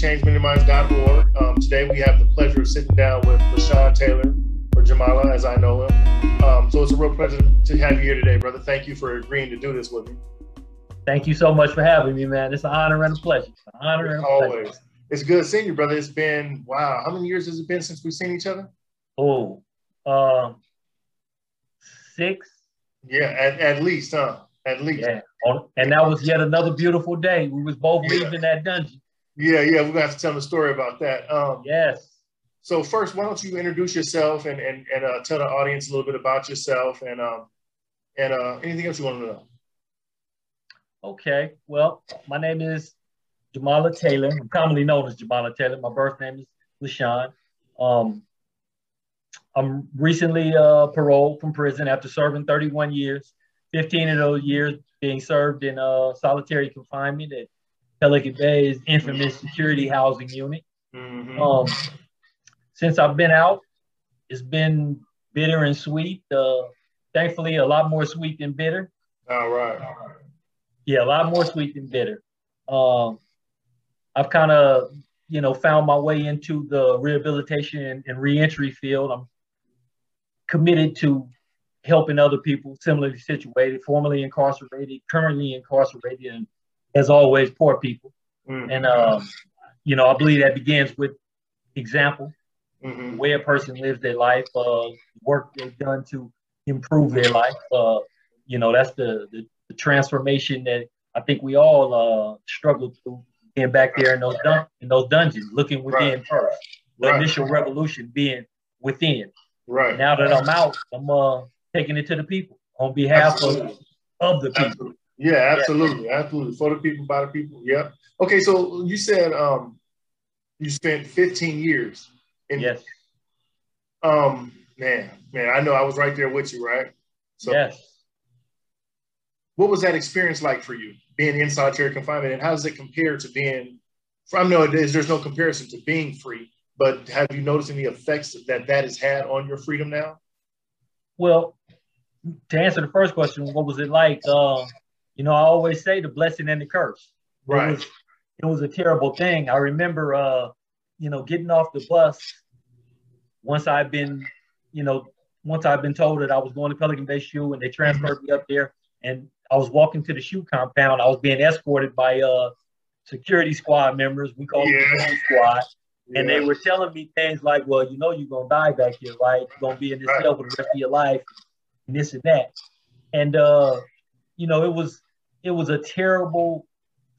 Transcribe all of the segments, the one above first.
chainsmendingminds.org. Um, today we have the pleasure of sitting down with LaShawn Taylor, or Jamala as I know him. Um, so it's a real pleasure to have you here today, brother. Thank you for agreeing to do this with me. Thank you so much for having me, man. It's an honor and a pleasure. An honor and a Always. pleasure. It's good seeing you, brother. It's been, wow, how many years has it been since we've seen each other? Oh, um, six. Yeah, at, at least, huh? At least. Yeah. And that was yet another beautiful day. We was both Yeah. leaving that dungeon. Yeah, yeah, we're gonna have to tell the story about that. Um, Yes. So first, why don't you introduce yourself and and, and uh, tell the audience a little bit about yourself and um and uh, anything else you want to know. Okay. Well, my name is Jamala Taylor. I'm commonly known as Jamala Taylor. My birth name is LaShawn. Um, I'm recently uh, paroled from prison after serving 31 years, 15 of those years being served in uh, solitary confinement at Pelican Bay's infamous security housing unit. Mhm. Um, since I've been out, it's been bitter and sweet. Uh, thankfully, a lot more sweet than bitter. All right. Yeah, a lot more sweet than bitter. Um, I've kind of, you know, found my way into the rehabilitation and, and reentry field. I'm committed to helping other people similarly situated, formerly incarcerated, currently incarcerated, and as always, poor people. Mhm. And um, you know, I believe that begins with example, the Mhm. way a person lives their life, uh, work they've done to improve their life. Uh, you know, that's the, the the transformation that I think we all uh, struggle through. Being back there in those dun- in those dungeons, looking within Right. first. The Right. initial revolution being within. Right. Now that I'm out, I'm uh, taking it to the people on behalf of, Absolutely. of the people. Absolutely. Yeah, absolutely, absolutely. For the people, by the people. Yep. Okay, so you said um you spent 15 years in Yes, um man, man, I know I was right there with you, right? So yes. what was that experience like for you being in solitary confinement and how does it compare to being I know it is, there's no comparison to being free, but have you noticed any effects that that has had on your freedom now? Well, to answer the first question, what was it like? Uh, you know, I always say the blessing and the curse. It Right. was, it was a terrible thing. I remember, uh, you know, getting off the bus once I've been, you know, once I've been told that I was going to Pelican Bay SHU and they transferred me up there and I was walking to the SHU compound. I was being escorted by uh, security squad members. We call Yeah. it the squad. And they were telling me things like, well, you know, you're going to die back here, right? You're going to be in this Right. cell for the rest of your life and this and that. And, uh, you know, it was, it was a terrible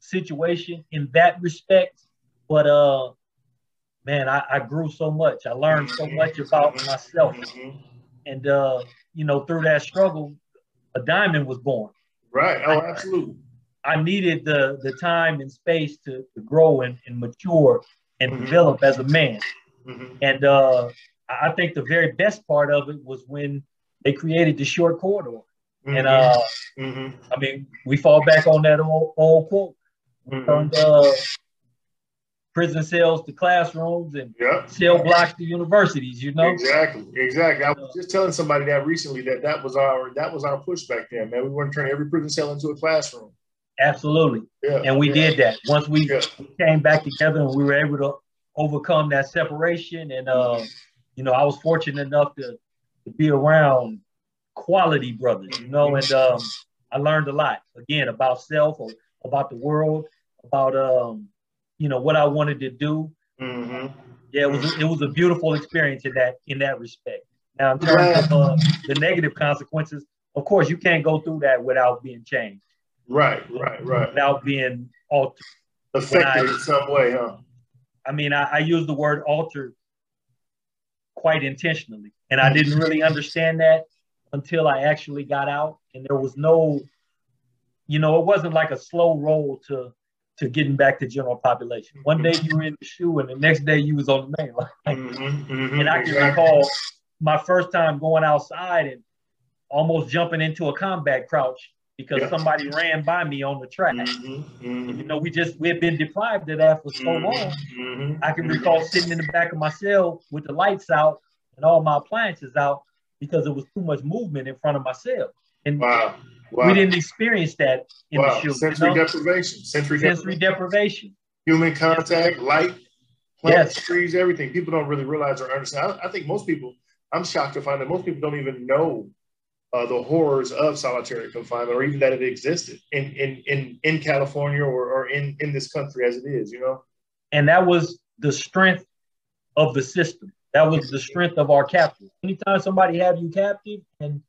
situation in that respect. But, uh, man, I, I grew so much. I learned so much about myself. Mhm. And, uh, you know, through that struggle, a diamond was born. Right. Oh, absolutely. I needed the, the time and space to, to grow and, and mature and Mhm. develop as a man. Mhm. And uh, I think the very best part of it was when they created the short corridor. And uh, Mhm. I mean, we fall back on that old, old quote. Mhm. Turned uh, prison cells to classrooms and Yep. cell blocks to universities. You know, Exactly, exactly. I was just telling somebody that recently that that was our that was our push back then, man. We want to turn every prison cell into a classroom. absolutely. Yeah, And we yeah, did that once we Yeah, came back together and we were able to overcome that separation. And uh, you know, I was fortunate enough to, to be around quality brothers, you know, and um, I learned a lot again about self, or about the world, about um, you know, what I wanted to do. hmm Yeah, it was it was a beautiful experience in that in that respect. Now, in terms of uh, the negative consequences, of course, you can't go through that without being changed, Right, right, right. without being altered. Affected I- in some way, huh? I mean, I, I use the word altered quite intentionally, and I didn't really understand that until I actually got out, and there was no, you know, it wasn't like a slow roll to to getting back to general population. One day you were in the SHU, and the next day you was on the main line. Mhm, mhm, And I can exactly. recall my first time going outside and almost jumping into a combat crouch because Yeah. somebody ran by me on the track. Mhm, mhm, You know, we just we had been deprived of that for so mhm, long. mhm, I can recall sitting in the back of my cell with the lights out and all my appliances out because there was too much movement in front of myself. And Wow, wow. we didn't experience that in wow. the SHU. sensory you know? deprivation. Sensory, Sensory deprivation. deprivation. Human contact, light, plants, yes. trees, everything. People don't really realize or understand. I, I, think most people, I'm shocked to find that most people don't even know uh, the horrors of solitary confinement or even that it existed in in in, in California or, or in, in this country as it is, you know? And that was the strength of the system. That was the strength of our captive. Anytime somebody have you captive and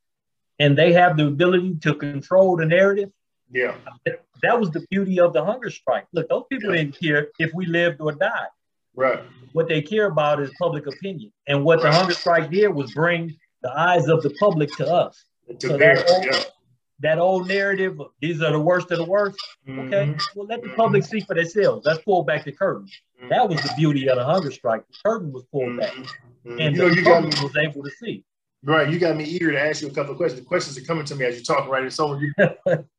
and they have the ability to control the narrative, yeah, that was the beauty of the hunger strike. Look, those people yeah. didn't care if we lived or died. Right. What they care about is public opinion, and what right. the hunger strike did was bring the eyes of the public to us. To so that, yeah. That old narrative, these are the worst of the worst. Mm-hmm. Okay, well let the public see for themselves. Let's pull back the curtain. Mm-hmm. That was the beauty of the hunger strike. The curtain was pulled back, mm-hmm. and you know, the public was able to see. Right, you got me eager to ask you a couple of questions. The questions are coming to me as you talk, right? And so you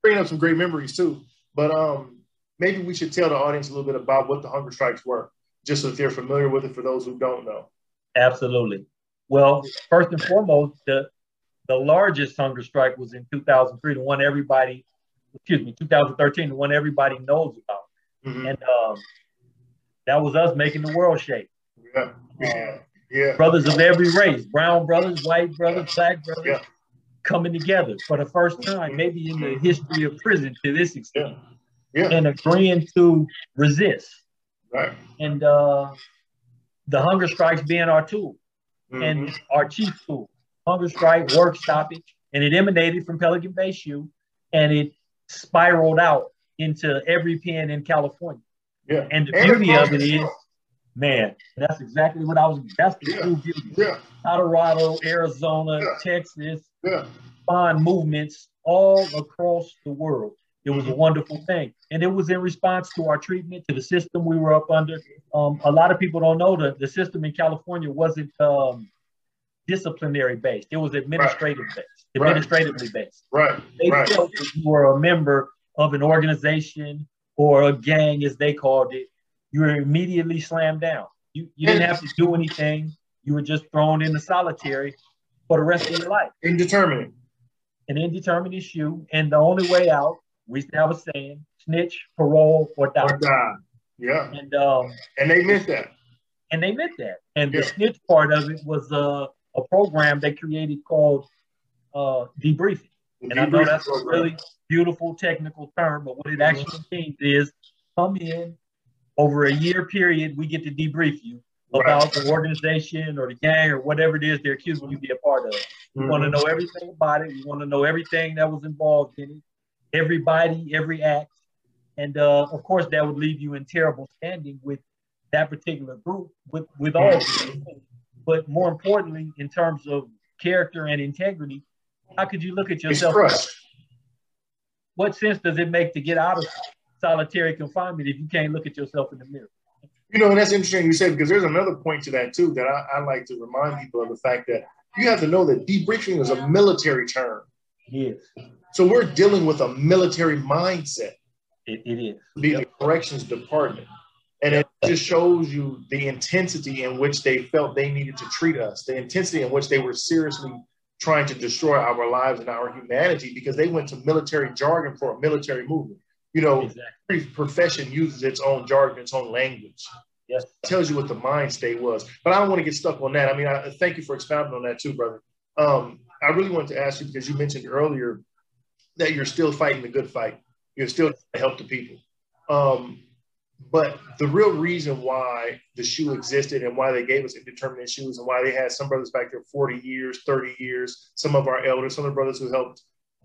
bringing up some great memories too. But um, maybe we should tell the audience a little bit about what the hunger strikes were, just so that they're familiar with it for those who don't know. Absolutely. Well, first and foremost, the the largest hunger strike was in 2003, the one everybody, excuse me, 2013, the one everybody knows about, mm-hmm. and um, that was us making the world shake. Yeah. yeah. Yeah. Brothers of every race, brown brothers, white brothers, black brothers, yeah. coming together for the first time, maybe in the history of prison to this extent. Yeah. And agreeing to resist. Right. And uh, the hunger strikes being our tool mm-hmm. and our chief tool. Hunger strike, work stoppage, and it emanated from Pelican Bay SHU and it spiraled out into every pen in California. Yeah. And the and beauty of it is Man, that's exactly what I was. That's the yeah. beauty. Yeah. Colorado, Arizona, yeah. Texas, yeah. find movements all across the world. It was mm-hmm. a wonderful thing, and it was in response to our treatment to the system we were up under. Um, a lot of people don't know that the system in California wasn't um, disciplinary based; it was administrative right. based, administratively right. based. Right. They right. felt that you were a member of an organization or a gang, as they called it, you were immediately slammed down. You, you didn't have to do anything. You were just thrown into solitary for the rest of your life. Indeterminate. An indeterminate issue. And the only way out, we used to have a saying, snitch, parole, or die. Or die. Yeah. And um, and they meant that. And they meant that. And yeah. the snitch part of it was uh, a program they created called uh, debriefing. And I know that's a really beautiful technical term, but what it mm-hmm. actually means is come in, over a year period, we get to debrief you about right. the organization or the gang or whatever it is they're accusing you to be a part of. We mm-hmm. want to know everything about it. We want to know everything that was involved in it, everybody, every act. And uh, of course, that would leave you in terrible standing with that particular group, with, with all of them. But more importantly, in terms of character and integrity, how could you look at yourself? What sense does it make to get out of solitary confinement if you can't look at yourself in the mirror. You know, and that's interesting you said because there's another point to that too that I, I, like to remind people of the fact that you have to know that debriefing is a military term. Yes. So we're dealing with a military mindset. it, it is. Being yep. the corrections department. And it just shows you the intensity in which they felt they needed to treat us, the intensity in which they were seriously trying to destroy our lives and our humanity because they went to military jargon for a military movement. You know, exactly. every profession uses its own jargon, its own language. Yes. It tells you what the mind state was. But I don't want to get stuck on that. I mean, I thank you for expounding on that too, brother. Um, I really wanted to ask you because you mentioned earlier that you're still fighting the good fight. You're still trying to help the people. Um, but the real reason why the SHU existed and why they gave us indeterminate SHUs and why they had some brothers back there 40 years, 30 years, some of our elders, some of the brothers who helped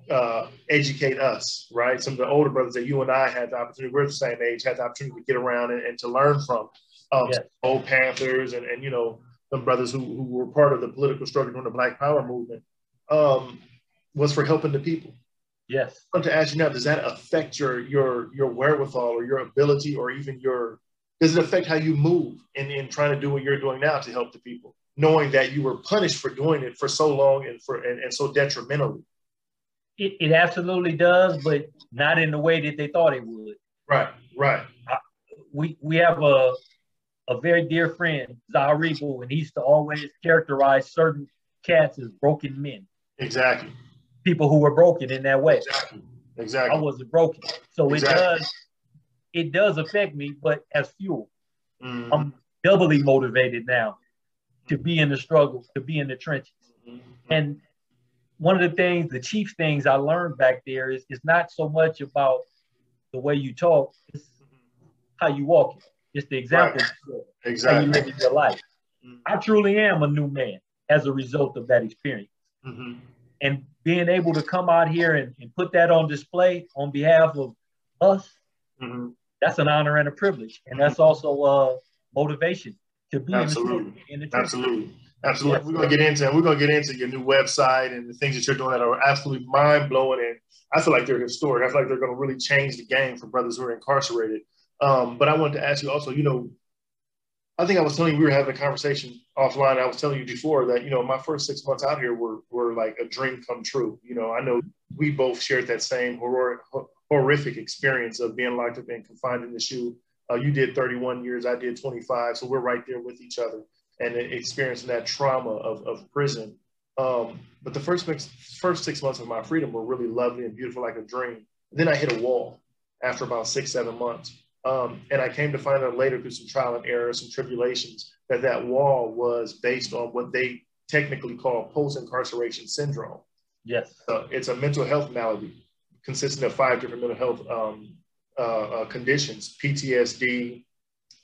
uh, educate us, right? Some of the older brothers that you and I had the opportunity, we're the same age, had the opportunity to get around and, and to learn from. Um, yeah. Old Panthers and, and, you know, some brothers who, who were part of the political struggle during the Black Power movement um, was for helping the people. Yes. I want to ask you now, does that affect your your your wherewithal or your ability or even your does it affect how you move in, in trying to do what you're doing now to help the people, knowing that you were punished for doing it for so long and for and, and so detrimentally? It, it absolutely does, but not in the way that they thought it would. Right, right. I, we we have a a very dear friend, Zaharibu, and he used to always characterize certain cats as broken men. Exactly. People who were broken in that way. Exactly. Exactly. I wasn't broken. So exactly. it does it does affect me, but as fuel. Mm-hmm. I'm doubly motivated now to be in the struggle, to be in the trenches. Mm-hmm. And one of the things, the chief things I learned back there is it's not so much about the way you talk, it's how you walk it. It's the example right. exactly. how you live your life. Mm-hmm. I truly am a new man as a result of that experience. Mm-hmm. And being able to come out here and, and, put that on display on behalf of us, mm-hmm. that's an honor and a privilege. And that's also uh, motivation to be Absolutely. in the, Absolutely. Absolutely. We're gonna get into it. we're gonna get into your new website and the things that you're doing that are absolutely mind blowing and I feel like they're historic. I feel like they're gonna really change the game for brothers who are incarcerated. Um, but I wanted to ask you also, you know, I think I was telling you we were having a conversation offline. I was telling you before that, you know, my first six months out here were were like a dream come true. You know, I know we both shared that same horror, horrific experience of being locked up and confined in the SHU. Uh, you did 31 years, I did 25, so we're right there with each other and experiencing that trauma of, of prison. Um, but the first first six months of my freedom were really lovely and beautiful, like a dream. Then I hit a wall after about six, seven months. Um, and I came to find out later through some trial and error, some tribulations, that that wall was based on what they technically call post-incarceration syndrome. Yes. Uh, it's a mental health malady consisting of five different mental health um, uh, uh, conditions, PTSD,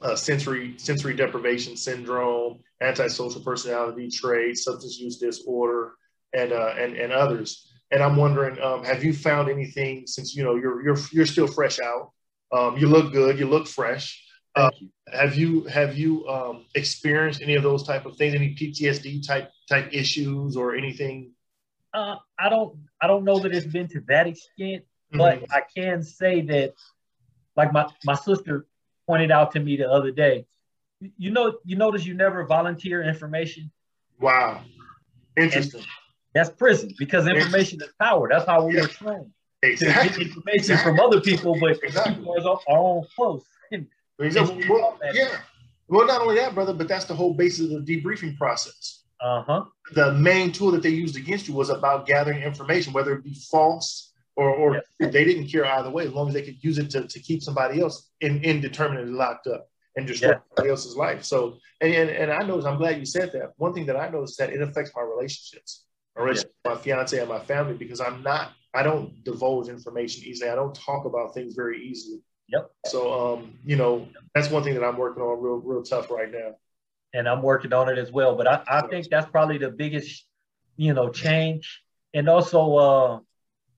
uh, sensory sensory deprivation syndrome, antisocial personality traits, substance use disorder, and uh, and and others. And I'm wondering, um, have you found anything since you know you're you're you're still fresh out? Um, you look good, you look fresh. Uh, you. Have you have you um, experienced any of those type of things? Any PTSD type type issues or anything? Uh, I don't I don't know that it's been to that extent, mm-hmm. but I can say that, like my my sister pointed out to me the other day. You know, you notice you never volunteer information. Wow, interesting. And that's prison because information is power. That's how we yeah. were trained. Exactly. Get information exactly. from other people, but exactly. own close. Exactly. Well, yeah. Well, not only that, brother, but that's the whole basis of the debriefing process. Uh-huh. The main tool that they used against you was about gathering information, whether it be false or, or yes. they didn't care either way, as long as they could use it to, to keep somebody else in, indeterminately locked up and destroy yeah. somebody else's life. So, and, and, and I noticed, I'm glad you said that. One thing that I noticed that it affects my relationships, my yeah. my fiance and my family, because I'm not, I don't divulge information easily. I don't talk about things very easily. Yep. So, um, you know, that's one thing that I'm working on real, real tough right now. And I'm working on it as well. But I, I think that's probably the biggest, you know, change. And also, uh,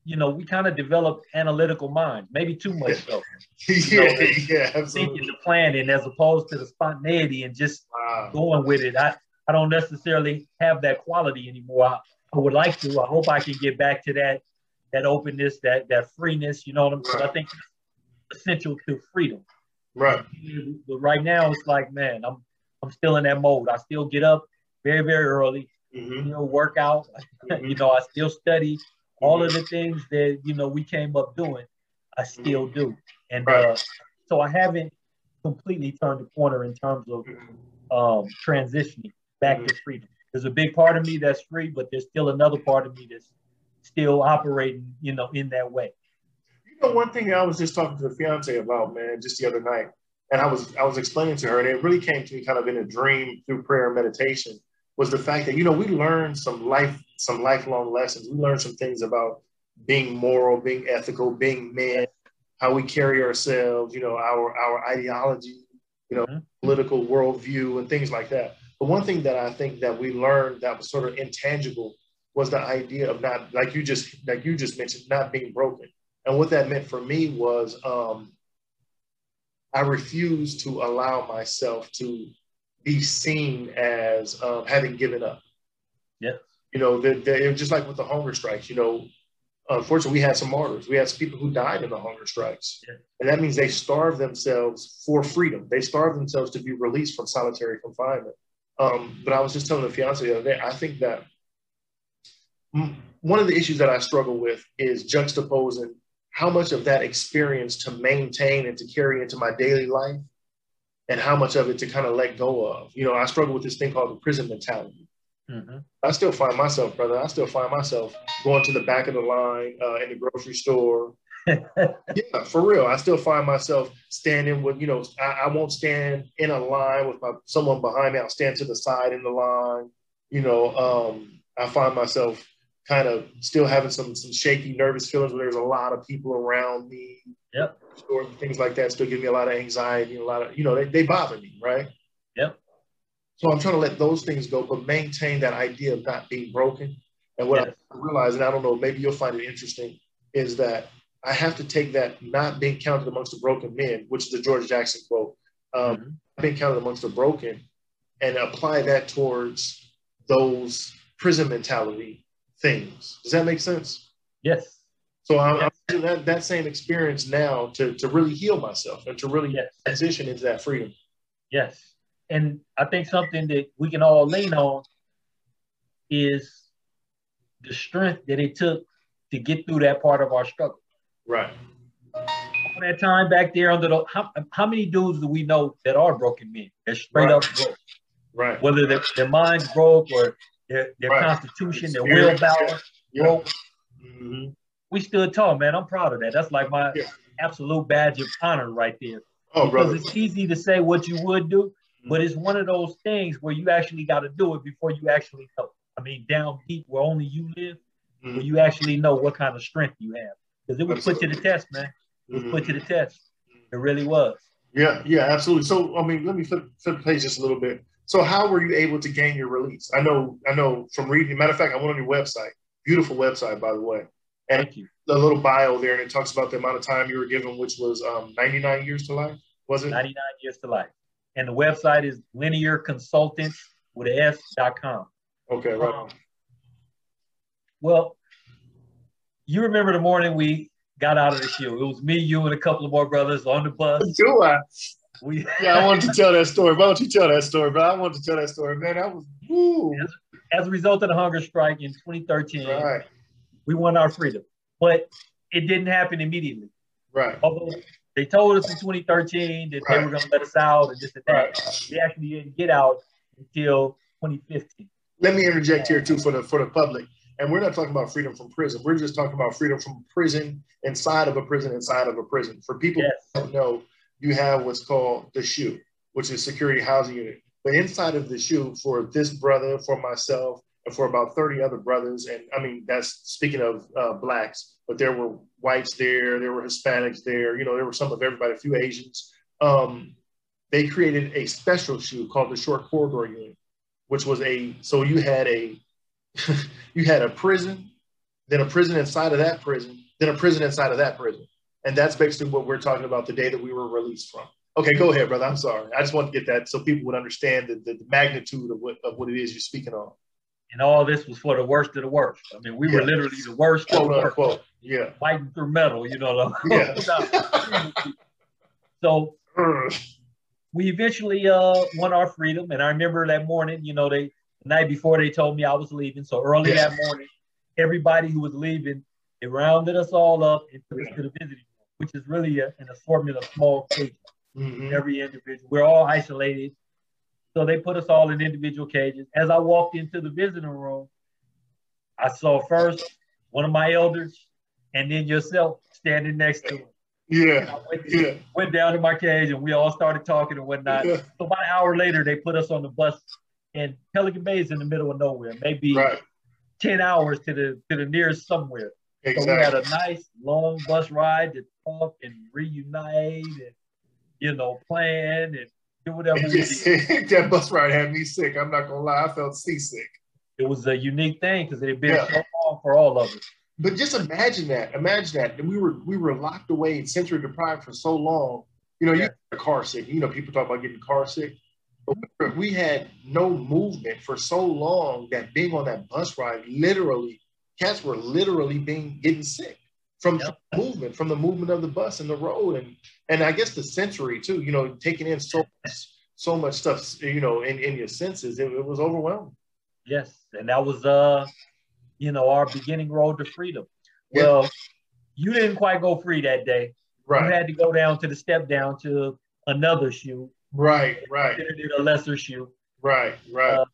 you know, we kind of developed analytical minds, maybe too much so. yeah, know, yeah, absolutely. Thinking the planning as opposed to the spontaneity and just wow. going with it. I, I don't necessarily have that quality anymore. I, I would like to. I hope I can get back to that that openness, that that freeness. You know what I'm saying? Right. I think essential to freedom. Right. But right now, it's like, man, I'm I'm still in that mode. I still get up very very early. Mm-hmm. You know, work out. Mm-hmm. you know, I still study all of the things that you know we came up doing, I still do, and right. uh, so I haven't completely turned the corner in terms of um, transitioning back mm-hmm. to freedom. There's a big part of me that's free, but there's still another part of me that's still operating, you know, in that way. You know, one thing I was just talking to the fiance about, man, just the other night, and I was I was explaining to her, and it really came to me kind of in a dream through prayer and meditation was the fact that you know we learned some life some lifelong lessons. We learned some things about being moral, being ethical, being men, how we carry ourselves, you know, our our ideology, you know, mm-hmm. political worldview and things like that. But one thing that I think that we learned that was sort of intangible was the idea of not like you just like you just mentioned, not being broken. And what that meant for me was um, I refused to allow myself to be seen as um, having given up. Yeah. You know, the, the, just like with the hunger strikes, you know, unfortunately, we had some martyrs. We had some people who died in the hunger strikes. Yeah. And that means they starved themselves for freedom. They starved themselves to be released from solitary confinement. Um, but I was just telling the fiance the other day, I think that one of the issues that I struggle with is juxtaposing how much of that experience to maintain and to carry into my daily life and how much of it to kind of let go of. You know, I struggle with this thing called the prison mentality. Mm-hmm. I still find myself, brother, I still find myself going to the back of the line uh, in the grocery store, yeah, for real. I still find myself standing with, you know, I, I, won't stand in a line with my someone behind me. I'll stand to the side in the line. You know, um, I find myself kind of still having some some shaky, nervous feelings when there's a lot of people around me. Yep. Or things like that still give me a lot of anxiety, a lot of, you know, they, they bother me, right? Yep. So I'm trying to let those things go, but maintain that idea of not being broken. And what yes. I realize, and I don't know, maybe you'll find it interesting, is that I have to take that not being counted amongst the broken men, which is the George Jackson quote, um, mm-hmm. being counted amongst the broken, and apply that towards those prison mentality things. Does that make sense? Yes. So I'm, yes. I'm that, that same experience now to, to really heal myself and to really yes. transition into that freedom. Yes. And I think something that we can all lean on is the strength that it took to get through that part of our struggle. Right. All that time back there under the how, how many dudes do we know that are broken men? They're straight right. up broke. Right. Whether their, their minds broke or their, their right. constitution, their willpower yeah. broke. Mm-hmm. We stood tall, man. I'm proud of that. That's like my yeah. absolute badge of honor right there. Oh, because brother. it's easy to say what you would do, mm-hmm. but it's one of those things where you actually got to do it before you actually know. I mean, down deep where only you live, mm-hmm. where you actually know what kind of strength you have because it was absolutely. put to the test, man. It was mm-hmm. put to the test. It really was. Yeah, yeah, absolutely. So, I mean, let me flip, flip the page just a little bit. So, how were you able to gain your release? I know, I know from reading. Matter of fact, I went on your website. Beautiful website, by the way. And Thank you. The little bio there, and it talks about the amount of time you were given, which was um, 99 years to life. Was it 99 years to life? And the website is linear consultants with an S.com. Okay, right. Um, well, you remember the morning we got out of the SHU. It was me, you, and a couple of more brothers on the bus. Do I? We, yeah, I wanted to tell that story. Why don't you tell that story, But I wanted to tell that story, man. That was woo. As, as a result of the hunger strike in 2013, right. we won our freedom, but it didn't happen immediately. Right. Although they told us in 2013 that right. they were going to let us out and just and that, right. we actually didn't get out until 2015. Let me interject here too for the for the public. And we're not talking about freedom from prison. We're just talking about freedom from prison inside of a prison inside of a prison. For people yes. who don't know, you have what's called the SHU, which is security housing unit. But inside of the SHU for this brother, for myself, and for about 30 other brothers, and I mean, that's speaking of uh, blacks, but there were whites there, there were Hispanics there, you know, there were some of everybody, a few Asians. Um, they created a special SHU called the short corridor unit, which was a, so you had a you had a prison, then a prison inside of that prison, then a prison inside of that prison. And that's basically what we're talking about the day that we were released from. Okay, go ahead, brother. I'm sorry. I just want to get that so people would understand the, the, magnitude of what, of what it is you're speaking on. And all this was for the worst of the worst. I mean, we yeah. were literally the worst quote, of the worst. Unquote. Yeah. Fighting through metal, you know. Yeah. so we eventually uh, won our freedom. And I remember that morning, you know, they the night before they told me I was leaving. So early yes. that morning, everybody who was leaving, they rounded us all up and took us to the visiting which is really a, an assortment of small cages. Mm-hmm. Every individual, we're all isolated. So they put us all in individual cages. As I walked into the visiting room, I saw first one of my elders and then yourself standing next to him. Yeah. Went, yeah. went down to my cage and we all started talking and whatnot. Yeah. So about an hour later, they put us on the bus and Pelican Bay is in the middle of nowhere, maybe right. 10 hours to the to the nearest somewhere. Exactly. So we had a nice long bus ride to talk and reunite and you know, plan and do whatever we did. that bus ride had me sick. I'm not gonna lie, I felt seasick. It was a unique thing because it had been yeah. so long for all of us. But just imagine that. Imagine that. And We were we were locked away and sensory deprived for so long. You know, yeah. you get car sick. You know, people talk about getting car sick But we had no movement for so long that being on that bus ride, literally, cats were literally being getting sick from yep. movement, from the movement of the bus and the road, and and I guess the sensory too. You know, taking in so so much stuff, you know, in, in your senses, it, it was overwhelming. Yes, and that was uh, you know, our beginning road to freedom. Well, yeah. you didn't quite go free that day. Right. You had to go down to the step down to another SHU. Right, right. A lesser SHU. Right, right. Uh,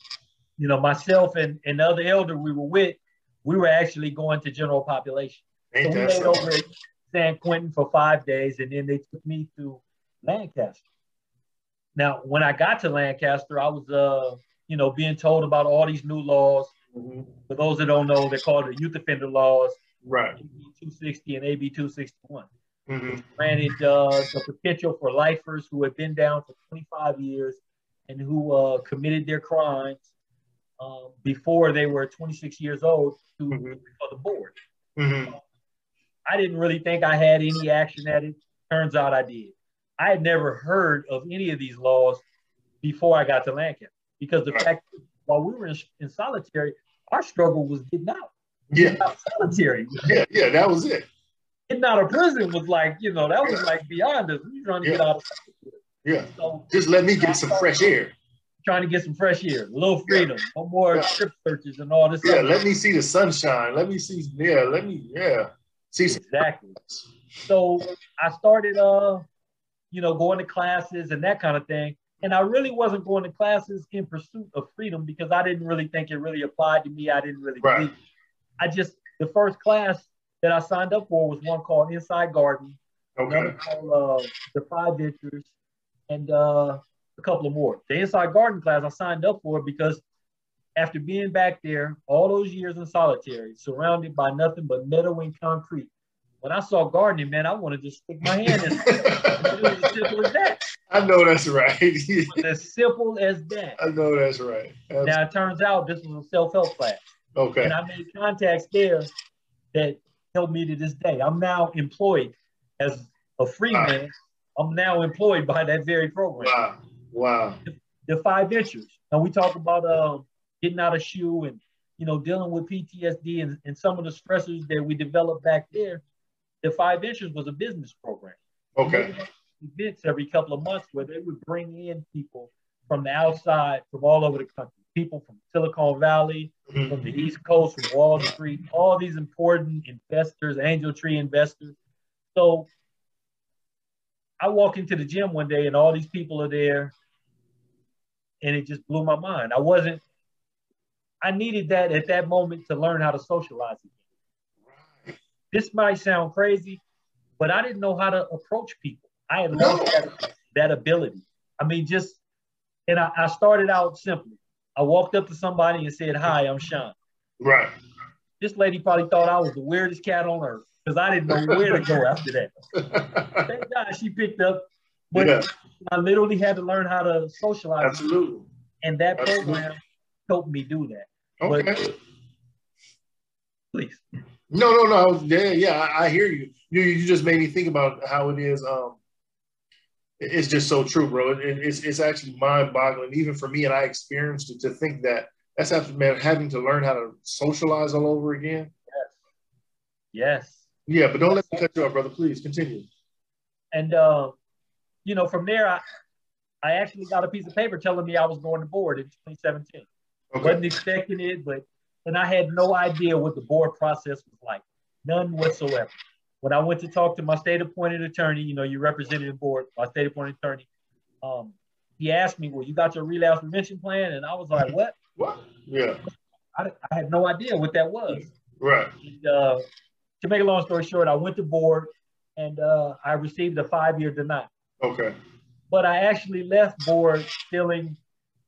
you know, myself and, and the other elder we were with, we were actually going to general population. So we laid over at San Quentin for five days, and then they took me to Lancaster. Now, when I got to Lancaster, I was, uh, you know, being told about all these new laws. Mm-hmm. For those that don't know, they're called the youth offender laws, right? AB 260 and AB 261. Mm-hmm. Granted, uh, the potential for lifers who have been down for 25 years and who uh, committed their crimes um, before they were 26 years old to mm-hmm. for the board. Mm-hmm. I didn't really think I had any action at it. Turns out I did. I had never heard of any of these laws before I got to Lancaster because the right. fact while we were in, in, solitary, our struggle was getting out. Yeah. Out solitary. Yeah, yeah, that was it. Getting out of prison was like, you know, that was like beyond us. We were trying to yeah. get out of Yeah. So, Just let me get some fresh air. Trying to get some fresh air, a little freedom, yeah. no more yeah. strip searches and all this. Yeah, stuff. let me see the sunshine. Let me see, yeah, let me, yeah. See exactly. So I started uh you know, going to classes and that kind of thing. And I really wasn't going to classes in pursuit of freedom because I didn't really think it really applied to me. I didn't really right. believe. I just the first class that I signed up for was one called Insight Garden, okay. another called uh, the Five Ventures, and uh, a couple of more. The Insight Garden class I signed up for because after being back there all those years in solitary, surrounded by nothing but meadow and concrete, when I saw gardening, man, I wanted to just stick my hand in. it was as simple as that. I know that's right. as simple as that. I know that's right. Absolutely. Now it turns out this was a self-help class. Okay. And I made contacts there that helped me to this day. I'm now employed as a free wow. man. I'm now employed by that very program. Wow. Wow. The, the five ventures. And we talk about uh, getting out of SHU and you know dealing with PTSD and, and some of the stressors that we developed back there the Five Ventures was a business program. Okay. Events every couple of months where they would bring in people from the outside, from all over the country, people from Silicon Valley, mm-hmm. from the East Coast, from Wall Street, all these important investors, angel tree investors. So I walk into the gym one day and all these people are there, and it just blew my mind. I wasn't, I needed that at that moment to learn how to socialize again. This might sound crazy, but I didn't know how to approach people. I had lost that, that ability. I mean, just, and I, I started out simply. I walked up to somebody and said, Hi, I'm Sean. Right. This lady probably thought I was the weirdest cat on earth because I didn't know where to go after that. Thank God she picked up, but yeah. I literally had to learn how to socialize. Absolutely. And that Absolutely. program helped me do that. Okay. But, please. No, no, no. Yeah, yeah, I, I hear you. you. You just made me think about how it is. Um, it's just so true, bro. It, it's it's actually mind boggling, even for me, and I experienced it to think that that's after man having to learn how to socialize all over again. Yes. Yes. Yeah, but don't let me cut you off, brother. Please continue. And uh, you know, from there, I I actually got a piece of paper telling me I was going to board in 2017. Okay. Wasn't expecting it, but and I had no idea what the board process was like, none whatsoever. When I went to talk to my state appointed attorney, you know, you represented the board, my state appointed attorney, um, he asked me, Well, you got your relapse prevention plan? And I was like, What? What? Yeah. I, I had no idea what that was. Right. And, uh, to make a long story short, I went to board and uh, I received a five year denial. Okay. But I actually left board feeling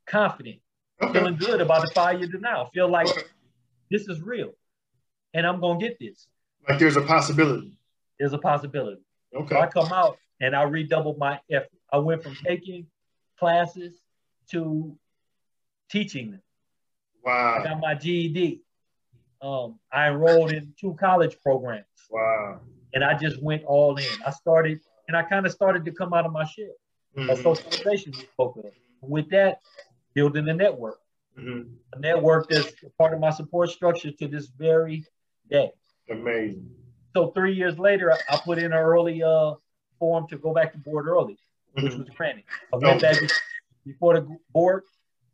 confident, okay. feeling good about the five year denial. Feel like okay. This is real. And I'm going to get this. Like there's a possibility. There's a possibility. Okay. So I come out and I redoubled my effort. I went from taking classes to teaching them. Wow. I got my GED. Um, I enrolled in two college programs. Wow. And I just went all in. I started, and I kind of started to come out of my shell. Mm-hmm. That socialization we spoke of. With that, building a network. Mm-hmm. A network that's part of my support structure to this very day. Amazing. So three years later, I, put in an early uh, form to go back to board early, mm-hmm. which was granted. I went back before the board,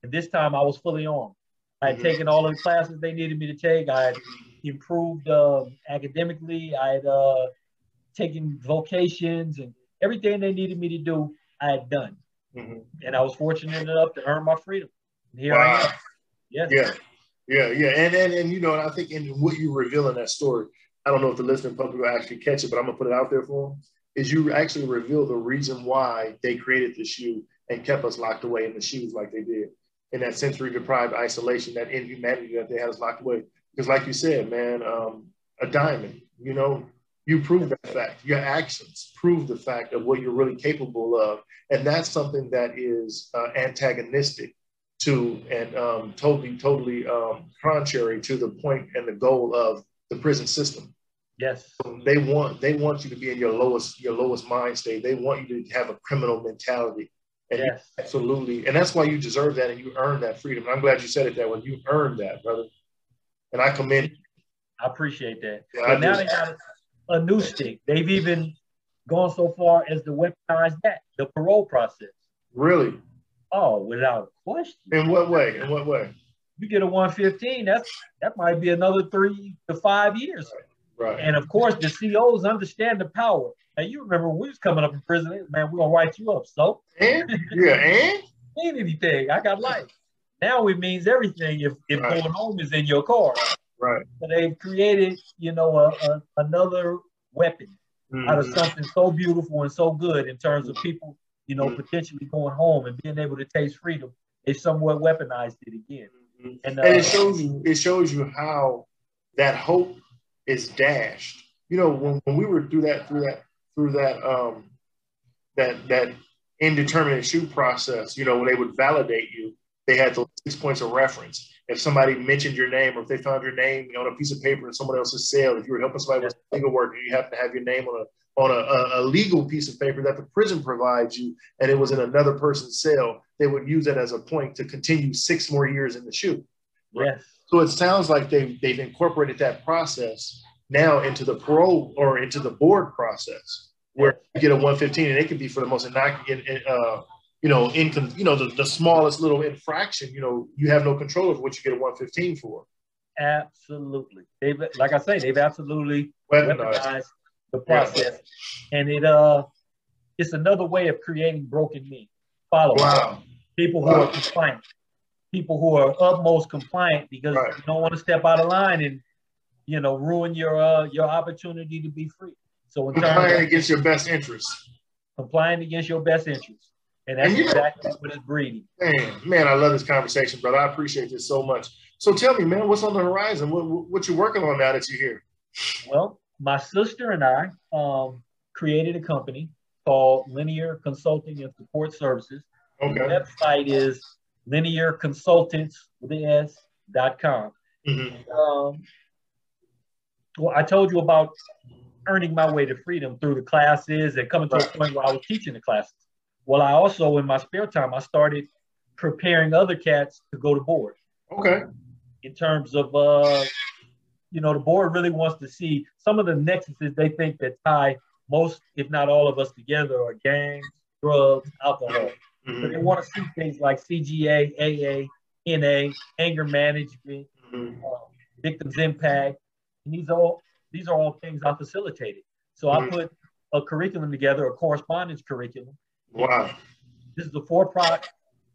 and this time I was fully on. I had mm-hmm. taken all of the classes they needed me to take. I had improved uh, academically. I had uh, taken vocations and everything they needed me to do, I had done. Mm-hmm. And I was fortunate enough to earn my freedom. Here wow. I am. Yes. Yeah. Yeah, yeah, and and and you know, I think in what you reveal in that story, I don't know if the listening public will actually catch it, but I'm gonna put it out there for them. Is you actually reveal the reason why they created the SHU and kept us locked away in the SHUs like they did, in that sensory deprived isolation, that inhumanity that they had us locked away. Because, like you said, man, um, a diamond, you know, you prove that fact. Your actions prove the fact of what you're really capable of. And that's something that is uh, antagonistic to and um, totally, totally um, contrary to the point and the goal of the prison system. Yes. They want they want you to be in your lowest your lowest mind state. They want you to have a criminal mentality. And yes. absolutely. And that's why you deserve that and you earn that freedom. I'm glad you said it that way. You earned that, brother. And I commend I appreciate that. Yeah, but now just, they got a new stick. They've even gone so far as to weaponize that, the parole process. Really? Oh, without a question. In what way? In what way? You get a 115, that's that might be another three to five years. Right. right. And of course, the COs understand the power. Now you remember when we was coming up in prison, man, we're gonna write you up. So and yeah, and anything. I got life. Now it means everything if, if right. going home is in your car. Right. So they've created, you know, a, a, another weapon mm-hmm. out of mm-hmm. something so beautiful and so good in terms of people, you know, mm-hmm. potentially going home and being able to taste freedom. They somewhat weaponized it again. Mm-hmm. And, uh, and it shows you it shows you how that hope is dashed. You know, when, when we were through that through that through that um that that indeterminate SHU process, you know, when they would validate you, they had those six points of reference. If somebody mentioned your name or if they found your name on a piece of paper in someone else's cell, if you were helping somebody with legal work, you have to have your name on a on a, a, legal piece of paper that the prison provides you, and it was in another person's cell, they would use that as a point to continue six more years in the SHU. Yes. So it sounds like they've, they've incorporated that process now into the parole or into the board process, where you get a 115 and it can be for the most innocuous, uh, you know, in you know the, the smallest little infraction, you know, you have no control of what you get a 115 for. Absolutely, they've like I say, they've absolutely weaponized, the process, yeah. and it uh, it's another way of creating broken men. Follow wow. people who wow. are compliant, people who are utmost compliant because right. you don't want to step out of line and you know ruin your uh, your opportunity to be free. So in compliant against your best interest. complying against your best interest. And that's and exactly know, what it's breeding. Man, man, I love this conversation, brother. I appreciate this so much. So tell me, man, what's on the horizon? What, what you working on now that you're here? Well, my sister and I um, created a company called Linear Consulting and Support Services. Okay. The website is linearconsultants.com. Mm-hmm. Um, well, I told you about earning my way to freedom through the classes and coming to right. a point where I was teaching the classes. Well, I also, in my spare time, I started preparing other cats to go to board. Okay. In terms of, uh, you know, the board really wants to see some of the nexuses they think that tie most, if not all of us together, are gangs, drugs, alcohol. Mm-hmm. But they want to see things like CGA, AA, NA, anger management, mm-hmm. uh, victims impact, and these are all these are all things I facilitated. So mm-hmm. I put a curriculum together, a correspondence curriculum, Wow. This is a for-profit,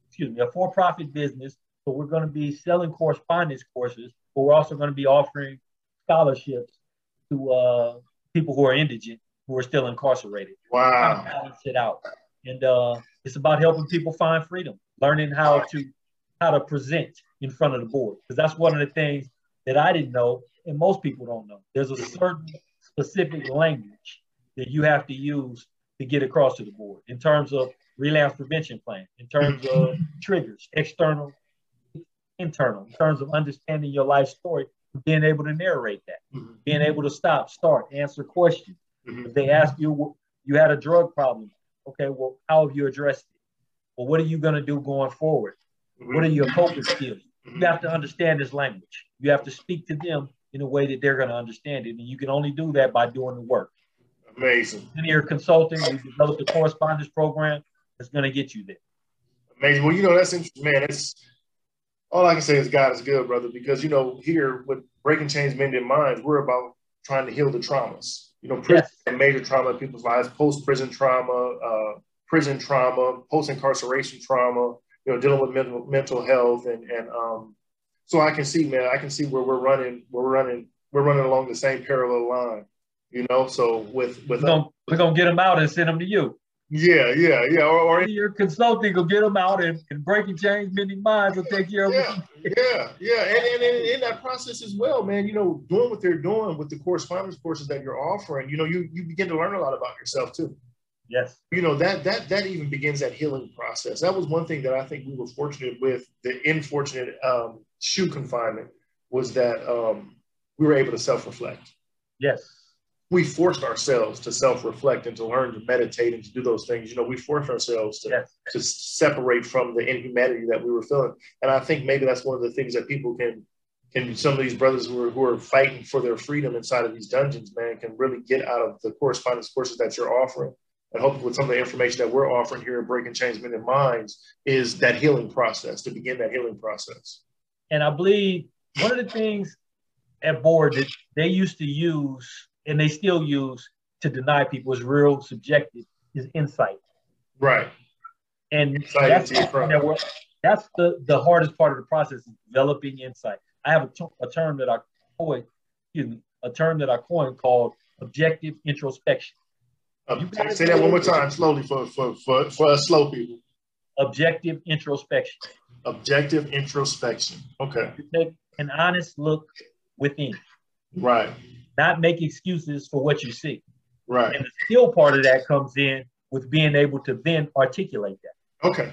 excuse me, a for-profit business. So we're going to be selling correspondence courses, but we're also going to be offering scholarships to uh, people who are indigent, who are still incarcerated. Wow. Balance it out. And uh, it's about helping people find freedom, learning how to how to present in front of the board. Because that's one of the things that I didn't know, and most people don't know. There's a certain specific language that you have to use to get across to the board in terms of relapse prevention plan, in terms of triggers, external, internal, in terms of understanding your life story, being able to narrate that, mm-hmm. being able to stop, start, answer questions. Mm-hmm. If they ask you, you had a drug problem, okay, well, how have you addressed it? Well, what are you going to do going forward? Mm-hmm. What are your coping skills? You have to understand this language. You have to speak to them in a way that they're going to understand it. And you can only do that by doing the work. Amazing. Linear consulting, we developed a correspondence program that's going to get you there. Amazing. Well, you know, that's interesting, man. It's all I can say is God is good, brother, because, you know, here with Breaking Chains Mending Minds, we're about trying to heal the traumas. You know, prison yes. major trauma in people's lives, post prison trauma, uh, prison trauma, post incarceration trauma, you know, dealing with mental, mental health. And, and um, so I can see, man, I can see where we're running, where we're running we're running along the same parallel line. You know, so with with we're gonna, we're gonna get them out and send them to you. Yeah, yeah, yeah. Or, or your consulting will get them out and, and Breaking Chains Mending Minds will take care of yeah, it. Yeah, yeah. And, and, and in that process as well, man, you know, doing what they're doing with the correspondence courses that you're offering, you know, you you begin to learn a lot about yourself too. Yes. You know, that that that even begins that healing process. That was one thing that I think we were fortunate with the unfortunate um, SHU confinement was that um, we were able to self-reflect. Yes we forced ourselves to self-reflect and to learn to meditate and to do those things. You know, we forced ourselves to, yes. to separate from the inhumanity that we were feeling. And I think maybe that's one of the things that people can can some of these brothers who are who are fighting for their freedom inside of these dungeons, man, can really get out of the correspondence courses that you're offering. And hopefully with some of the information that we're offering here at Breaking Chains Mending Minds is that healing process, to begin that healing process. And I believe one of the things at board that they used to use and they still use to deny people is real subjective is insight. Right. And that's, that that's the, the hardest part of the process is developing insight. I have a, t- a term that I coined, excuse me, a term that I coined called objective introspection. Uh, say that one more time slowly for, for, for, for us slow people. Objective introspection. Objective introspection. Okay. To take an honest look within. Right not make excuses for what you see. Right. And the skill part of that comes in with being able to then articulate that. Okay.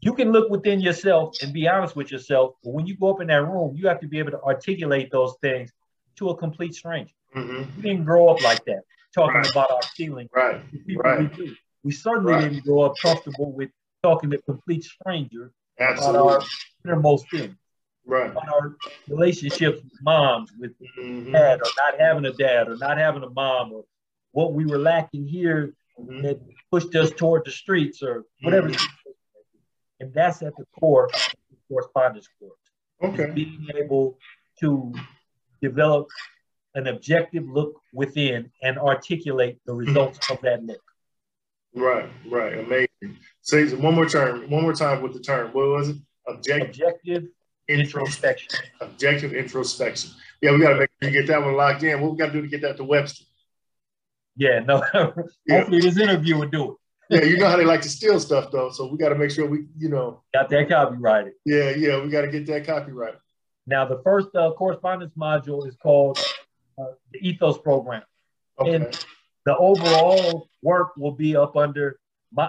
You can look within yourself and be honest with yourself, but when you go up in that room, you have to be able to articulate those things to a complete stranger. Mm-hmm. We didn't grow up like that, talking right. about our feelings. Right. Right. We, we certainly right. didn't grow up comfortable with talking to a complete strangers Absolutely. about our innermost feelings right. our relationships with moms, with mm-hmm. dad, or not having a dad, or not having a mom, or what we were lacking here mm-hmm. that pushed us toward the streets, or whatever. Mm-hmm. And that's at the core of the correspondence course. Okay. Being able to develop an objective look within and articulate the results of that look. Right, right, amazing. Say one more term, one more time with the term. What was it? Objective. Objective introspection. Objective introspection. Yeah, we got to make sure you get that one locked in. What we got to do to get that to Webster? Yeah, no. yeah. This interview will do it. yeah, you know how they like to steal stuff though, so we got to make sure we, you know, got that copyrighted. Yeah, yeah, we got to get that copyrighted. Now, the first uh, correspondence module is called uh, the Ethos Program, okay. and the overall work will be up under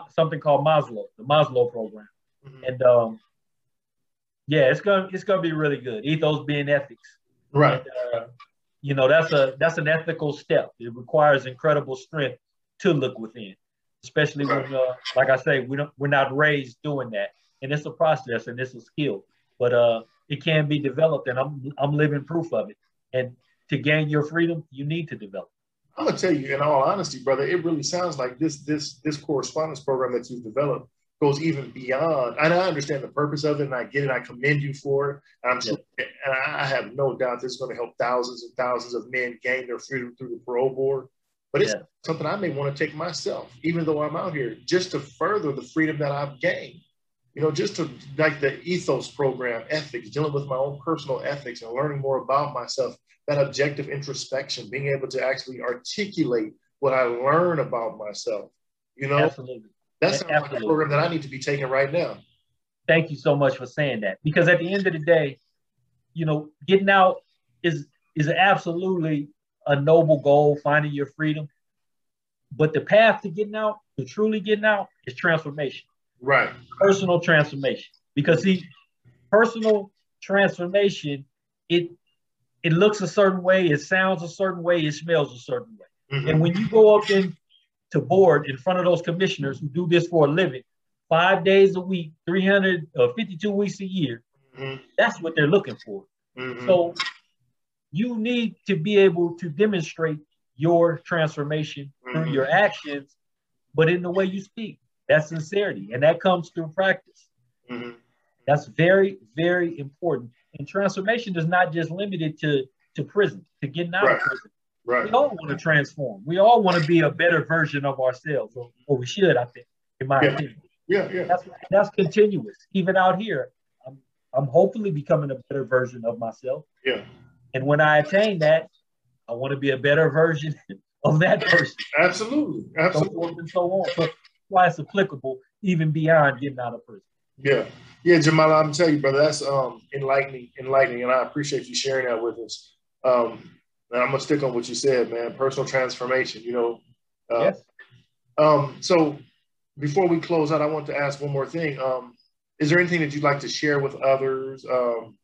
something called Maslow, the Maslow Program, mm-hmm. and um, yeah, it's gonna it's gonna be really good. Ethos being ethics, right? And, uh, you know, that's a that's an ethical step. It requires incredible strength to look within, especially right. when, uh, like I say, we don't we're not raised doing that, and it's a process and it's a skill, but uh, it can be developed, and I'm I'm living proof of it. And to gain your freedom, you need to develop. I'm gonna tell you, in all honesty, brother, it really sounds like this this this correspondence program that you've developed goes even beyond. And I understand the purpose of it, and I get it. I commend you for it. I'm sure, and I have no doubt this is going to help thousands and thousands of men gain their freedom through the parole board. But it's yeah. something I may want to take myself, even though I'm out here, just to further the freedom that I've gained. You know, just to like the ethos program, ethics, dealing with my own personal ethics and learning more about myself, that objective introspection, being able to actually articulate what I learn about myself. You know, Absolutely. That's like a program that I need to be taking right now. Thank you so much for saying that. Because at the end of the day, you know, getting out is is absolutely a noble goal, finding your freedom. But the path to getting out, to truly getting out, is transformation. Right. Personal transformation. Because see, personal transformation, it it looks a certain way, it sounds a certain way, it smells a certain way. Mm-hmm. And when you go up in to board in front of those commissioners who do this for a living, five days a week, 352 uh, weeks a year. Mm-hmm. That's what they're looking for. Mm-hmm. So you need to be able to demonstrate your transformation mm-hmm. through your actions, but in the way you speak. That's sincerity, and that comes through practice. Mm-hmm. That's very, very important. And transformation is not just limited to, to prison, to getting out right. of prison. Right. We all want to transform. We all want to be a better version of ourselves, or, or we should, I think, in my yeah. opinion. Yeah, yeah. That's that's continuous. Even out here, I'm I'm hopefully becoming a better version of myself. Yeah. And when I attain that, I want to be a better version of that person. Absolutely. Absolutely. So forth and so on. So why it's applicable even beyond getting out of prison. Yeah. Yeah, Jamal, I'm telling you, brother, that's um enlightening, enlightening, and I appreciate you sharing that with us. Um, and I'm gonna stick on what you said, man. Personal transformation, you know. Uh, yes. Um, so before we close out, I want to ask one more thing. Um, is there anything that you'd like to share with others um,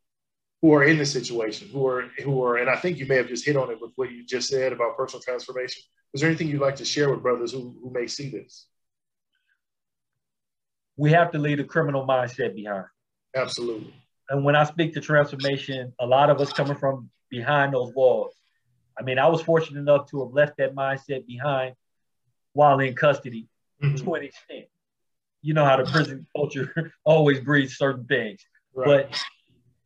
who are in this situation, who are who are, and I think you may have just hit on it with what you just said about personal transformation. Is there anything you'd like to share with brothers who, who may see this? We have to leave a criminal mindset behind. Absolutely. And when I speak to transformation, a lot of us coming from behind those walls. I mean, I was fortunate enough to have left that mindset behind while in custody mm-hmm. to an extent you know how the prison culture always breeds certain things. Right. But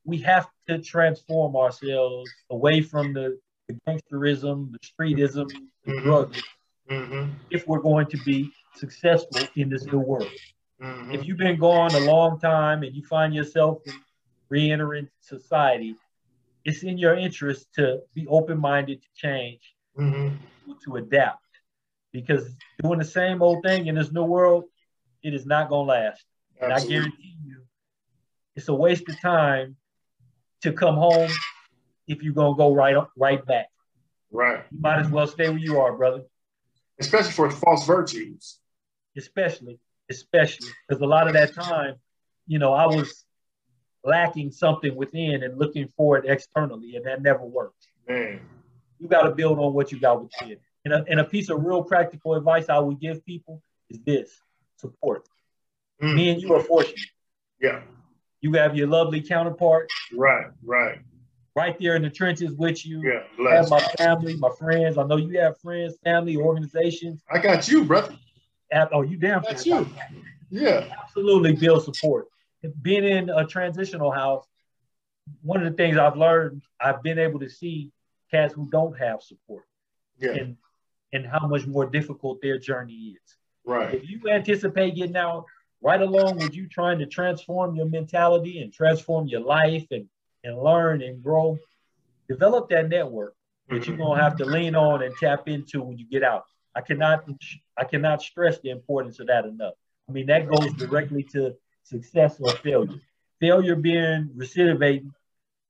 we have to transform ourselves away from the, the gangsterism, the streetism, the mm-hmm. drugs, mm-hmm. if we're going to be successful in this new world. Mm-hmm. If you've been gone a long time and you find yourself re-entering society, it's in your interest to be open-minded to change, mm-hmm. to adapt. Because doing the same old thing in this new world it is not going to last. And I guarantee you, it's a waste of time to come home if you're going to go right right back. Right. You might as well stay where you are, brother. Especially for false virtues. Especially, especially because a lot of that time, you know, I was lacking something within and looking for it externally, and that never works. Man. You got to build on what you got within. And a, and a piece of real practical advice I would give people is this support. Mm. Me and you are fortunate. Yeah. You have your lovely counterpart. Right, right. Right there in the trenches with you. Yeah, blessed. I have my family, my friends. I know you have friends, family, organizations. I got you, brother. oh, you damn. That's you. Yeah. Absolutely build support. Being in a transitional house, one of the things I've learned, I've been able to see cats who don't have support. Yeah. And and how much more difficult their journey is. Right. If you anticipate getting out right along with you trying to transform your mentality and transform your life and, and learn and grow, develop that network that mm-hmm. you're gonna have to lean on and tap into when you get out. I cannot I cannot stress the importance of that enough. I mean that goes directly to success or failure. Failure being recidivating,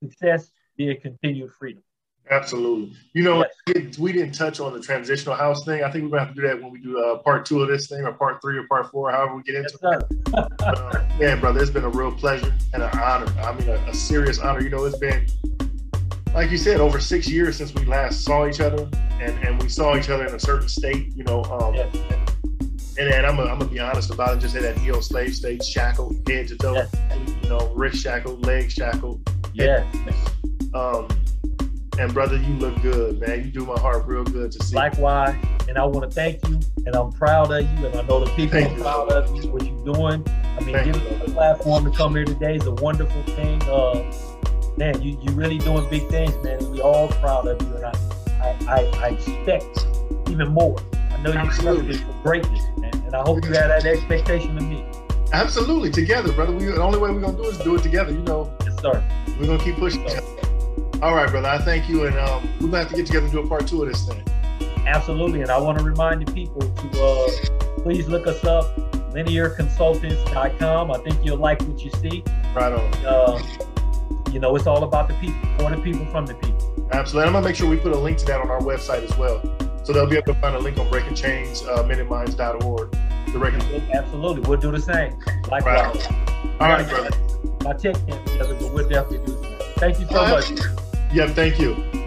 success being continued freedom. Absolutely. You know, yes. we didn't touch on the transitional house thing. I think we're going to have to do that when we do uh, part two of this thing, or part three, or part four, however we get into yes, it. uh, man, brother, it's been a real pleasure and an honor. I mean, a, a, serious honor. You know, it's been, like you said, over six years since we last saw each other, and, and we saw each other in a certain state. You know, um, yes. And, and I'm going to be honest about it. Just at that heel slave state, shackled, head to toe. You know, wrist shackled, leg shackled. Yeah. um, and brother, you look good, man. You do my heart real good to see. Likewise, and I want to thank you, and I'm proud of you, and I know the people thank are proud of you, what you're doing. I mean, thank giving a platform to come here today is a wonderful thing. Uh, man, you you really doing big things, man. We all proud of you, and I I, I, I expect even more. I know you're for greatness, and I hope you have that expectation of me. Absolutely, together, brother. We the only way we're gonna do is do it together. You know. Yes, sir. We're gonna keep pushing. Yes, all right, brother. I thank you, and um, we're gonna have to get together and do a part two of this thing. Absolutely, and I want to remind the people to uh, please look us up, linearconsultants.com. I think you'll like what you see. Right on. Uh, you know, it's all about the people, for the people, from the people. Absolutely. I'm gonna make sure we put a link to that on our website as well, so they'll be able to find a link on Breaking Chains, uh, MendingMinds.org. Absolutely, we'll do the same. Likewise. Right all right, brother. My tech can't together, but we'll definitely do the same. Thank you so much. Yeah, thank you.